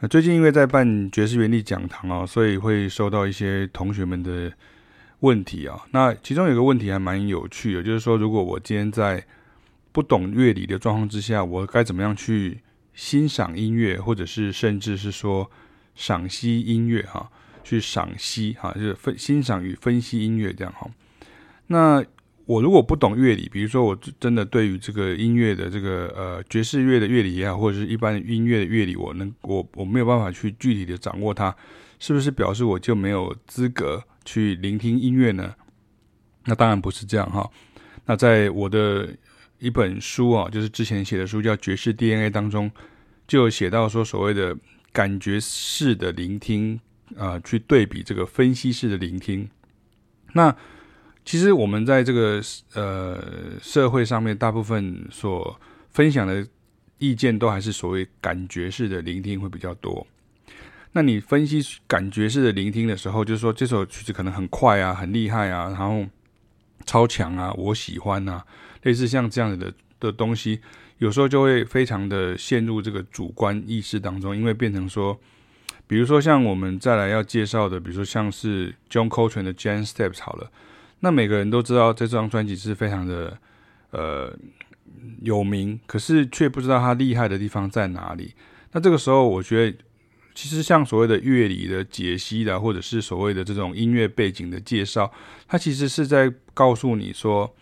呃，最近因为在办爵士原力讲堂哦，所以会收到一些同学们的问题啊。那其中有个问题还蛮有趣的，就是说，如果我今天在不懂乐理的状况之下，我该怎么样去欣赏音乐，或者是甚至是说赏析音乐哈？去赏析哈，就是分欣赏与分析音乐这样哈。那我如果不懂乐理，比如说我真的对于这个音乐的这个呃爵士乐的乐理也好，或者是一般音乐的乐理，我能我我没有办法去具体的掌握它，是不是表示我就没有资格去聆听音乐呢？那当然不是这样哈。那在我的一本书啊，就是之前写的书叫《爵士 DNA》当中，就有写到说所谓的感觉式的聆听啊，去对比这个分析式的聆听，那。其实我们在这个呃社会上面，大部分所分享的意见都还是所谓感觉式的聆听会比较多。那你分析感觉式的聆听的时候，就是说这首曲子可能很快啊，很厉害啊，然后超强啊，我喜欢啊，类似像这样子的的东西，有时候就会非常的陷入这个主观意识当中，因为变成说，比如说像我们再来要介绍的，比如说像是 John Coltrane 的 Jazz Steps 好了。那每个人都知道这张专辑是非常的呃有名，可是却不知道它厉害的地方在哪里。那这个时候，我觉得其实像所谓的乐理的解析的，或者是所谓的这种音乐背景的介绍，它其实是在告诉你说，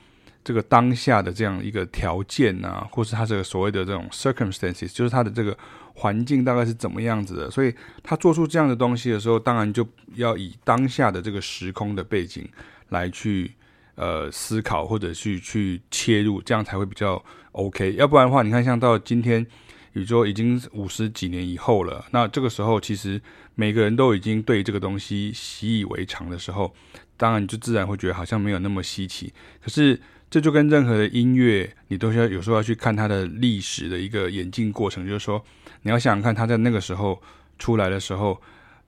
这个当下的这样一个条件啊，或是他这个所谓的这种 circumstances，就是他的这个环境大概是怎么样子的。所以，他做出这样的东西的时候，当然就要以当下的这个时空的背景。来去呃思考或者去去切入，这样才会比较 OK。要不然的话，你看像到今天，宇宙已经五十几年以后了，那这个时候其实每个人都已经对这个东西习以为常的时候，当然就自然会觉得好像没有那么稀奇。可是这就跟任何的音乐，你都需要有时候要去看它的历史的一个演进过程，就是说你要想想看它在那个时候出来的时候。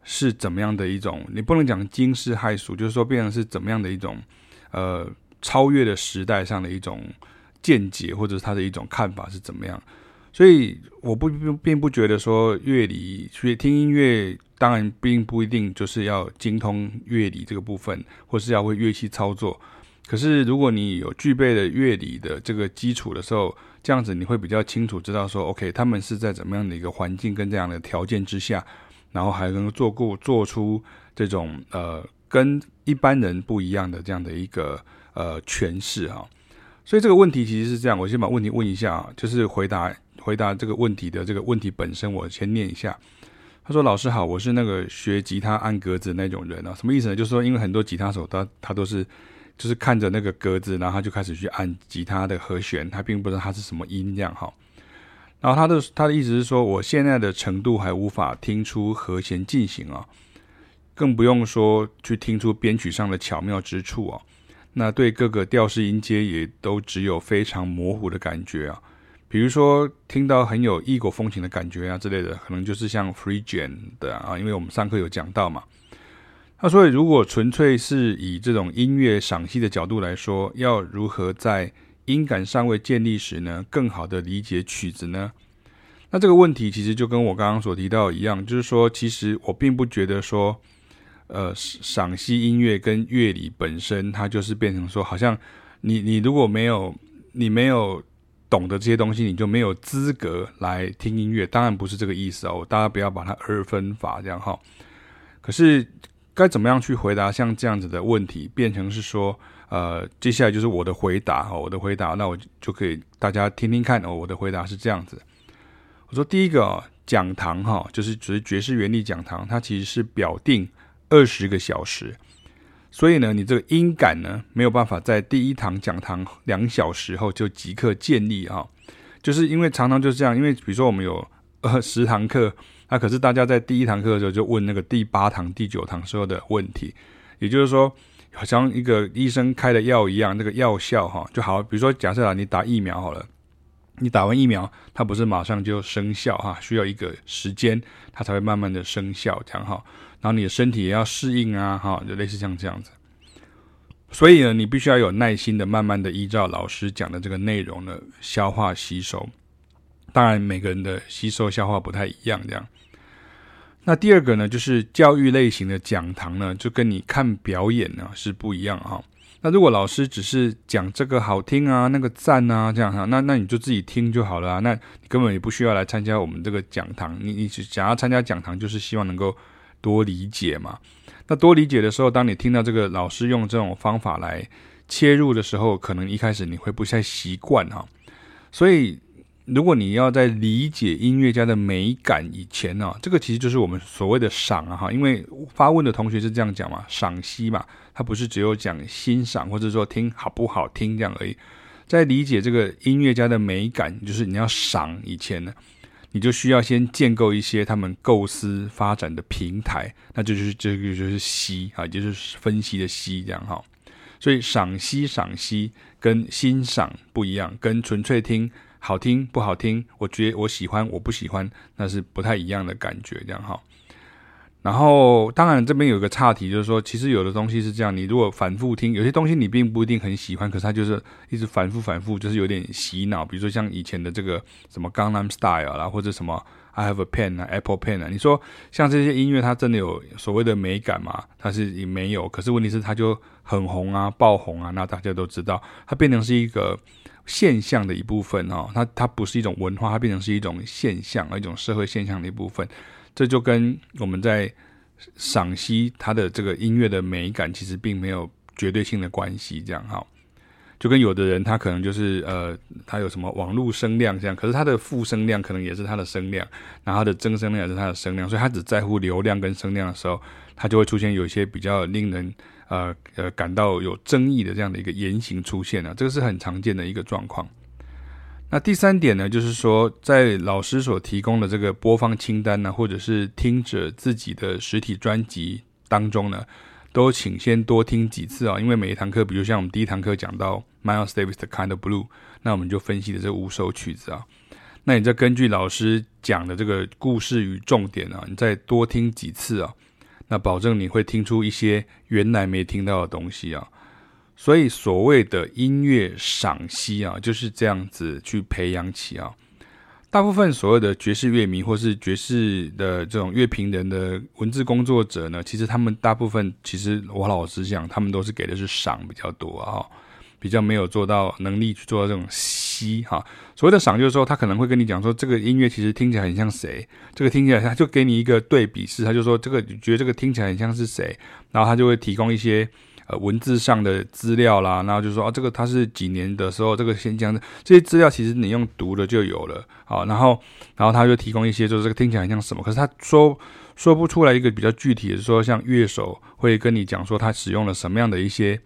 是怎么样的一种？你不能讲惊世骇俗，就是说变成是怎么样的一种，呃，超越的时代上的一种见解，或者是他的一种看法是怎么样？所以我不并不觉得说乐理，所以听音乐当然并不一定就是要精通乐理这个部分，或是要会乐器操作。可是如果你有具备了乐理的这个基础的时候，这样子你会比较清楚知道说，OK，他们是在怎么样的一个环境跟这样的条件之下。然后还能够做过做出这种呃跟一般人不一样的这样的一个呃诠释哈，所以这个问题其实是这样，我先把问题问一下啊，就是回答回答这个问题的这个问题本身，我先念一下。他说：“老师好，我是那个学吉他按格子那种人啊，什么意思呢？就是说，因为很多吉他手他他都是就是看着那个格子，然后他就开始去按吉他的和弦，他并不知道它是什么音这样哈。”然后他的他的意思是说，我现在的程度还无法听出和弦进行啊，更不用说去听出编曲上的巧妙之处啊。那对各个调式音阶也都只有非常模糊的感觉啊。比如说听到很有异国风情的感觉啊之类的，可能就是像 Phrygian 的啊，因为我们上课有讲到嘛。那所以，如果纯粹是以这种音乐赏析的角度来说，要如何在音感尚未建立时呢，更好的理解曲子呢？那这个问题其实就跟我刚刚所提到一样，就是说，其实我并不觉得说，呃，赏析音乐跟乐理本身，它就是变成说，好像你你如果没有你没有懂得这些东西，你就没有资格来听音乐。当然不是这个意思哦，大家不要把它二分法这样哈。可是该怎么样去回答像这样子的问题，变成是说？呃，接下来就是我的回答哈，我的回答，那我就可以大家听听看哦。我的回答是这样子，我说第一个，讲堂哈，就是只是爵士原理讲堂，它其实是表定二十个小时，所以呢，你这个音感呢没有办法在第一堂讲堂两小时后就即刻建立哈，就是因为常常就是这样，因为比如说我们有呃十堂课，那可是大家在第一堂课的时候就问那个第八堂、第九堂时候的问题，也就是说。好像一个医生开的药一样，那个药效哈就好。比如说，假设啊，你打疫苗好了，你打完疫苗，它不是马上就生效哈，需要一个时间，它才会慢慢的生效这样哈。然后你的身体也要适应啊哈，就类似像这样子。所以呢，你必须要有耐心的，慢慢的依照老师讲的这个内容呢消化吸收。当然，每个人的吸收消化不太一样这样。那第二个呢，就是教育类型的讲堂呢，就跟你看表演呢是不一样哈。那如果老师只是讲这个好听啊，那个赞啊，这样哈，那那你就自己听就好了啊。那你根本也不需要来参加我们这个讲堂。你你只想要参加讲堂，就是希望能够多理解嘛。那多理解的时候，当你听到这个老师用这种方法来切入的时候，可能一开始你会不太习惯哈。所以。如果你要在理解音乐家的美感以前呢，这个其实就是我们所谓的赏啊哈，因为发问的同学是这样讲嘛，赏析嘛，他不是只有讲欣赏或者说听好不好听这样而已。在理解这个音乐家的美感，就是你要赏以前呢，你就需要先建构一些他们构思发展的平台，那就就是这个就是析啊，就是分析的析这样哈。所以赏析赏析跟欣赏不一样，跟纯粹听。好听不好听？我觉得我喜欢，我不喜欢，那是不太一样的感觉，这样哈。然后，当然这边有一个岔题，就是说，其实有的东西是这样，你如果反复听，有些东西你并不一定很喜欢，可是它就是一直反复反复，就是有点洗脑。比如说像以前的这个什么《Gangnam Style》啦，或者什么《I Have a Pen》啊，《Apple Pen》啊，你说像这些音乐，它真的有所谓的美感吗？它是也没有。可是问题是，它就很红啊，爆红啊，那大家都知道，它变成是一个。现象的一部分哦，它它不是一种文化，它变成是一种现象，一种社会现象的一部分。这就跟我们在赏析它的这个音乐的美感，其实并没有绝对性的关系。这样哈，就跟有的人他可能就是呃，他有什么网络声量这样，可是他的负声量可能也是他的声量，然后他的增声量也是他的声量，所以他只在乎流量跟声量的时候，它就会出现有一些比较令人。呃呃，感到有争议的这样的一个言行出现、啊，这个是很常见的一个状况。那第三点呢，就是说，在老师所提供的这个播放清单呢，或者是听者自己的实体专辑当中呢，都请先多听几次啊，因为每一堂课，比如像我们第一堂课讲到 Miles Davis 的 Kind of Blue，那我们就分析的这五首曲子啊，那你再根据老师讲的这个故事与重点啊，你再多听几次啊。那保证你会听出一些原来没听到的东西啊，所以所谓的音乐赏析啊，就是这样子去培养起啊。大部分所谓的爵士乐迷或是爵士的这种乐评人的文字工作者呢，其实他们大部分其实我老实讲，他们都是给的是赏比较多啊。比较没有做到能力去做到这种析哈，所谓的赏就是说，他可能会跟你讲说，这个音乐其实听起来很像谁，这个听起来他就给你一个对比式，他就说这个你觉得这个听起来很像是谁，然后他就会提供一些呃文字上的资料啦，然后就说啊这个他是几年的时候这个先讲的这些资料，其实你用读的就有了啊，然后然后他就提供一些就是这个听起来很像什么，可是他说说不出来一个比较具体的，说像乐手会跟你讲说他使用了什么样的一些。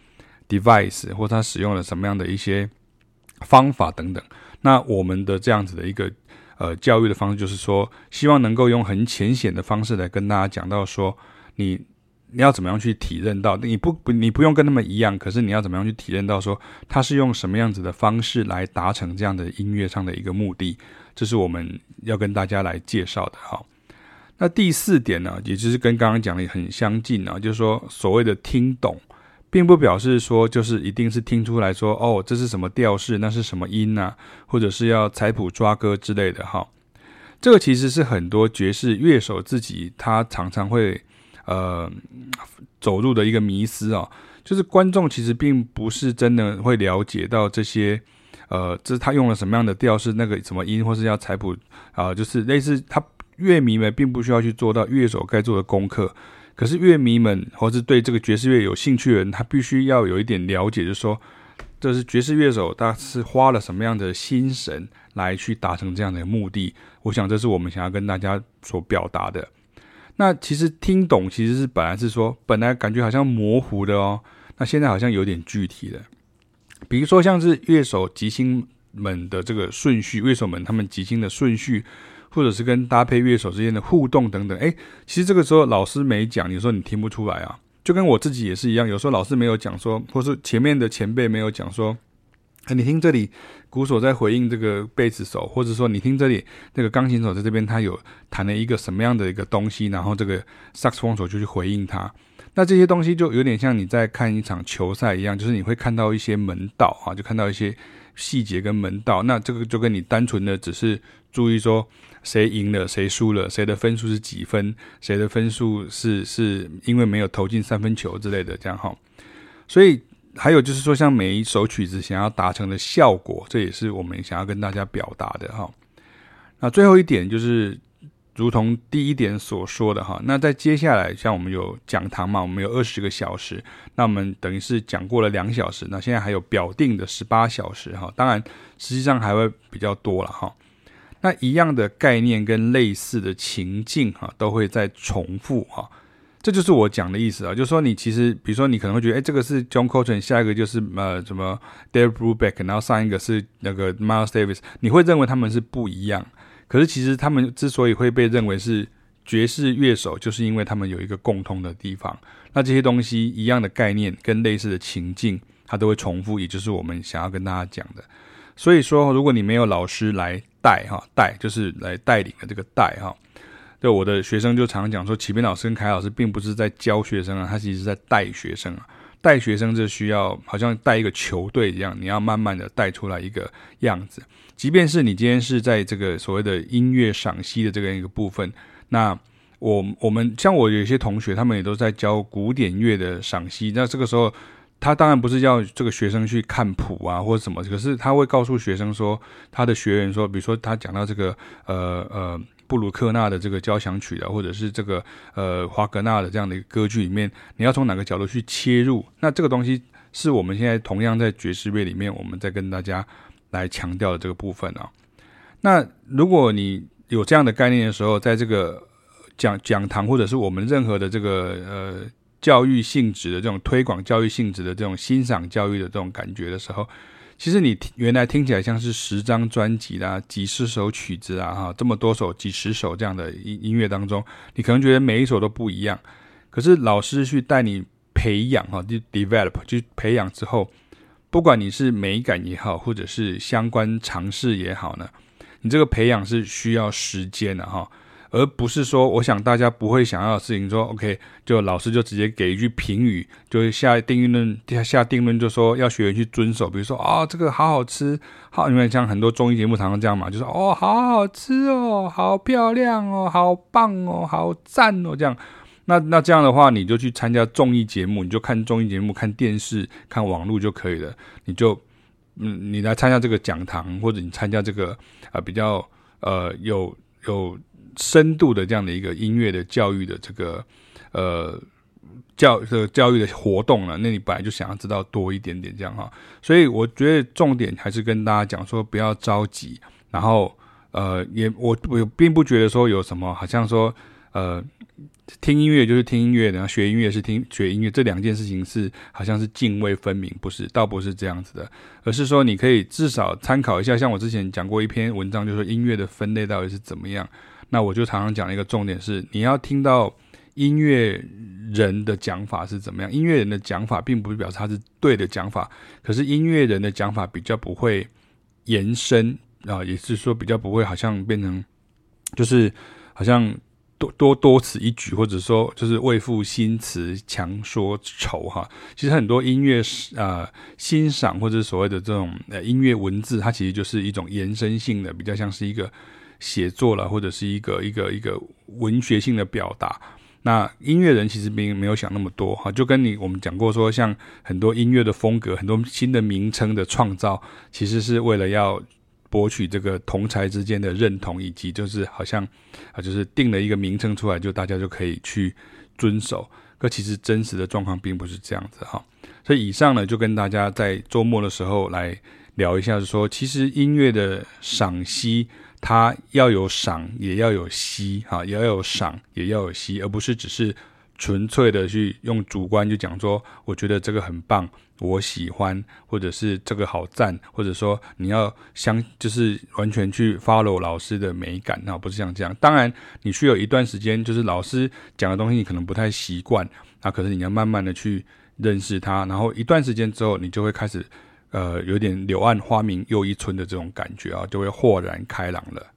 Device 或他使用了什么样的一些方法等等，那我们的这样子的一个呃教育的方式，就是说，希望能够用很浅显的方式来跟大家讲到说，你你要怎么样去体认到，你不不你不用跟他们一样，可是你要怎么样去体认到说，他是用什么样子的方式来达成这样的音乐上的一个目的，这是我们要跟大家来介绍的哈。那第四点呢，也就是跟刚刚讲的很相近啊，就是说所谓的听懂。并不表示说就是一定是听出来说哦，这是什么调式，那是什么音啊，或者是要采谱抓歌之类的哈。这个其实是很多爵士乐手自己他常常会呃走入的一个迷思啊，就是观众其实并不是真的会了解到这些呃，这是他用了什么样的调式，那个什么音，或是要采谱啊，就是类似他乐迷们并不需要去做到乐手该做的功课。可是乐迷们，或是对这个爵士乐有兴趣的人，他必须要有一点了解，就是说，这是爵士乐手，他是花了什么样的心神来去达成这样的目的。我想，这是我们想要跟大家所表达的。那其实听懂，其实是本来是说，本来感觉好像模糊的哦，那现在好像有点具体的。比如说，像是乐手即兴们的这个顺序，乐手们他们即兴的顺序。或者是跟搭配乐手之间的互动等等，诶，其实这个时候老师没讲，有时候你听不出来啊。就跟我自己也是一样，有时候老师没有讲说，或是前面的前辈没有讲说，你听这里鼓手在回应这个贝斯手，或者说你听这里那个钢琴手在这边他有弹了一个什么样的一个东西，然后这个萨克斯风手就去回应他。那这些东西就有点像你在看一场球赛一样，就是你会看到一些门道啊，就看到一些细节跟门道。那这个就跟你单纯的只是注意说谁赢了，谁输了，谁的分数是几分，谁的分数是是因为没有投进三分球之类的这样哈。所以还有就是说，像每一首曲子想要达成的效果，这也是我们想要跟大家表达的哈。那最后一点就是。如同第一点所说的哈，那在接下来，像我们有讲堂嘛，我们有二十个小时，那我们等于是讲过了两小时，那现在还有表定的十八小时哈，当然实际上还会比较多了哈。那一样的概念跟类似的情境哈，都会再重复哈，这就是我讲的意思啊，就是说你其实，比如说你可能会觉得，哎，这个是 John Coltrane，下一个就是呃什么 Dave Brubeck，然后上一个是那个 Miles Davis，你会认为他们是不一样。可是，其实他们之所以会被认为是爵士乐手，就是因为他们有一个共通的地方。那这些东西一样的概念跟类似的情境，它都会重复，也就是我们想要跟大家讲的。所以说，如果你没有老师来带哈，带就是来带领的这个带哈。对我的学生就常常讲说，启斌老师跟凯老师并不是在教学生啊，他其实是在带学生啊。带学生就需要好像带一个球队一样，你要慢慢的带出来一个样子。即便是你今天是在这个所谓的音乐赏析的这个一个部分，那我我们像我有一些同学，他们也都在教古典乐的赏析。那这个时候，他当然不是要这个学生去看谱啊或者什么，可是他会告诉学生说，他的学员说，比如说他讲到这个呃呃。布鲁克纳的这个交响曲啊，或者是这个呃华格纳的这样的一个歌剧里面，你要从哪个角度去切入？那这个东西是我们现在同样在爵士乐里面，我们在跟大家来强调的这个部分啊。那如果你有这样的概念的时候，在这个讲讲堂或者是我们任何的这个呃教育性质的这种推广教育性质的这种欣赏教育的这种感觉的时候。其实你原来听起来像是十张专辑啦、几十首曲子啊，哈，这么多首、几十首这样的音音乐当中，你可能觉得每一首都不一样。可是老师去带你培养哈，就 develop 就培养之后，不管你是美感也好，或者是相关尝试也好呢，你这个培养是需要时间的哈。而不是说，我想大家不会想要的事情，说 OK，就老师就直接给一句评语，就下定论，下下定论，就说要学员去遵守。比如说啊、哦，这个好好吃，好，因为像很多综艺节目常常这样嘛，就说哦，好好吃哦，好漂亮哦，好棒哦，好赞哦，这样。那那这样的话，你就去参加综艺节目，你就看综艺节目，看电视，看网络就可以了。你就嗯，你来参加这个讲堂，或者你参加这个啊、比较呃有有。深度的这样的一个音乐的教育的这个呃教这个教育的活动了，那你本来就想要知道多一点点这样哈，所以我觉得重点还是跟大家讲说不要着急，然后呃也我我并不觉得说有什么好像说呃听音乐就是听音乐，然后学音乐是听学音乐，这两件事情是好像是泾渭分明，不是，倒不是这样子的，而是说你可以至少参考一下，像我之前讲过一篇文章，就是说音乐的分类到底是怎么样。那我就常常讲一个重点是，你要听到音乐人的讲法是怎么样。音乐人的讲法并不是表示他是对的讲法，可是音乐人的讲法比较不会延伸啊，也是说比较不会好像变成就是好像多多多此一举，或者说就是为赋新词强说愁哈。其实很多音乐啊、呃、欣赏或者所谓的这种呃音乐文字，它其实就是一种延伸性的，比较像是一个。写作了，或者是一个一个一个文学性的表达。那音乐人其实并没有想那么多哈，就跟你我们讲过说，像很多音乐的风格，很多新的名称的创造，其实是为了要博取这个同才之间的认同，以及就是好像啊，就是定了一个名称出来，就大家就可以去遵守。可其实真实的状况并不是这样子哈。所以以上呢，就跟大家在周末的时候来聊一下，是说其实音乐的赏析。它要有赏，也要有析，哈，也要有赏，也要有析，而不是只是纯粹的去用主观就讲说，我觉得这个很棒，我喜欢，或者是这个好赞，或者说你要相，就是完全去 follow 老师的美感，那不是像这样。当然，你需要一段时间，就是老师讲的东西你可能不太习惯，那可是你要慢慢的去认识它，然后一段时间之后，你就会开始。呃，有点柳暗花明又一村的这种感觉啊，就会豁然开朗了。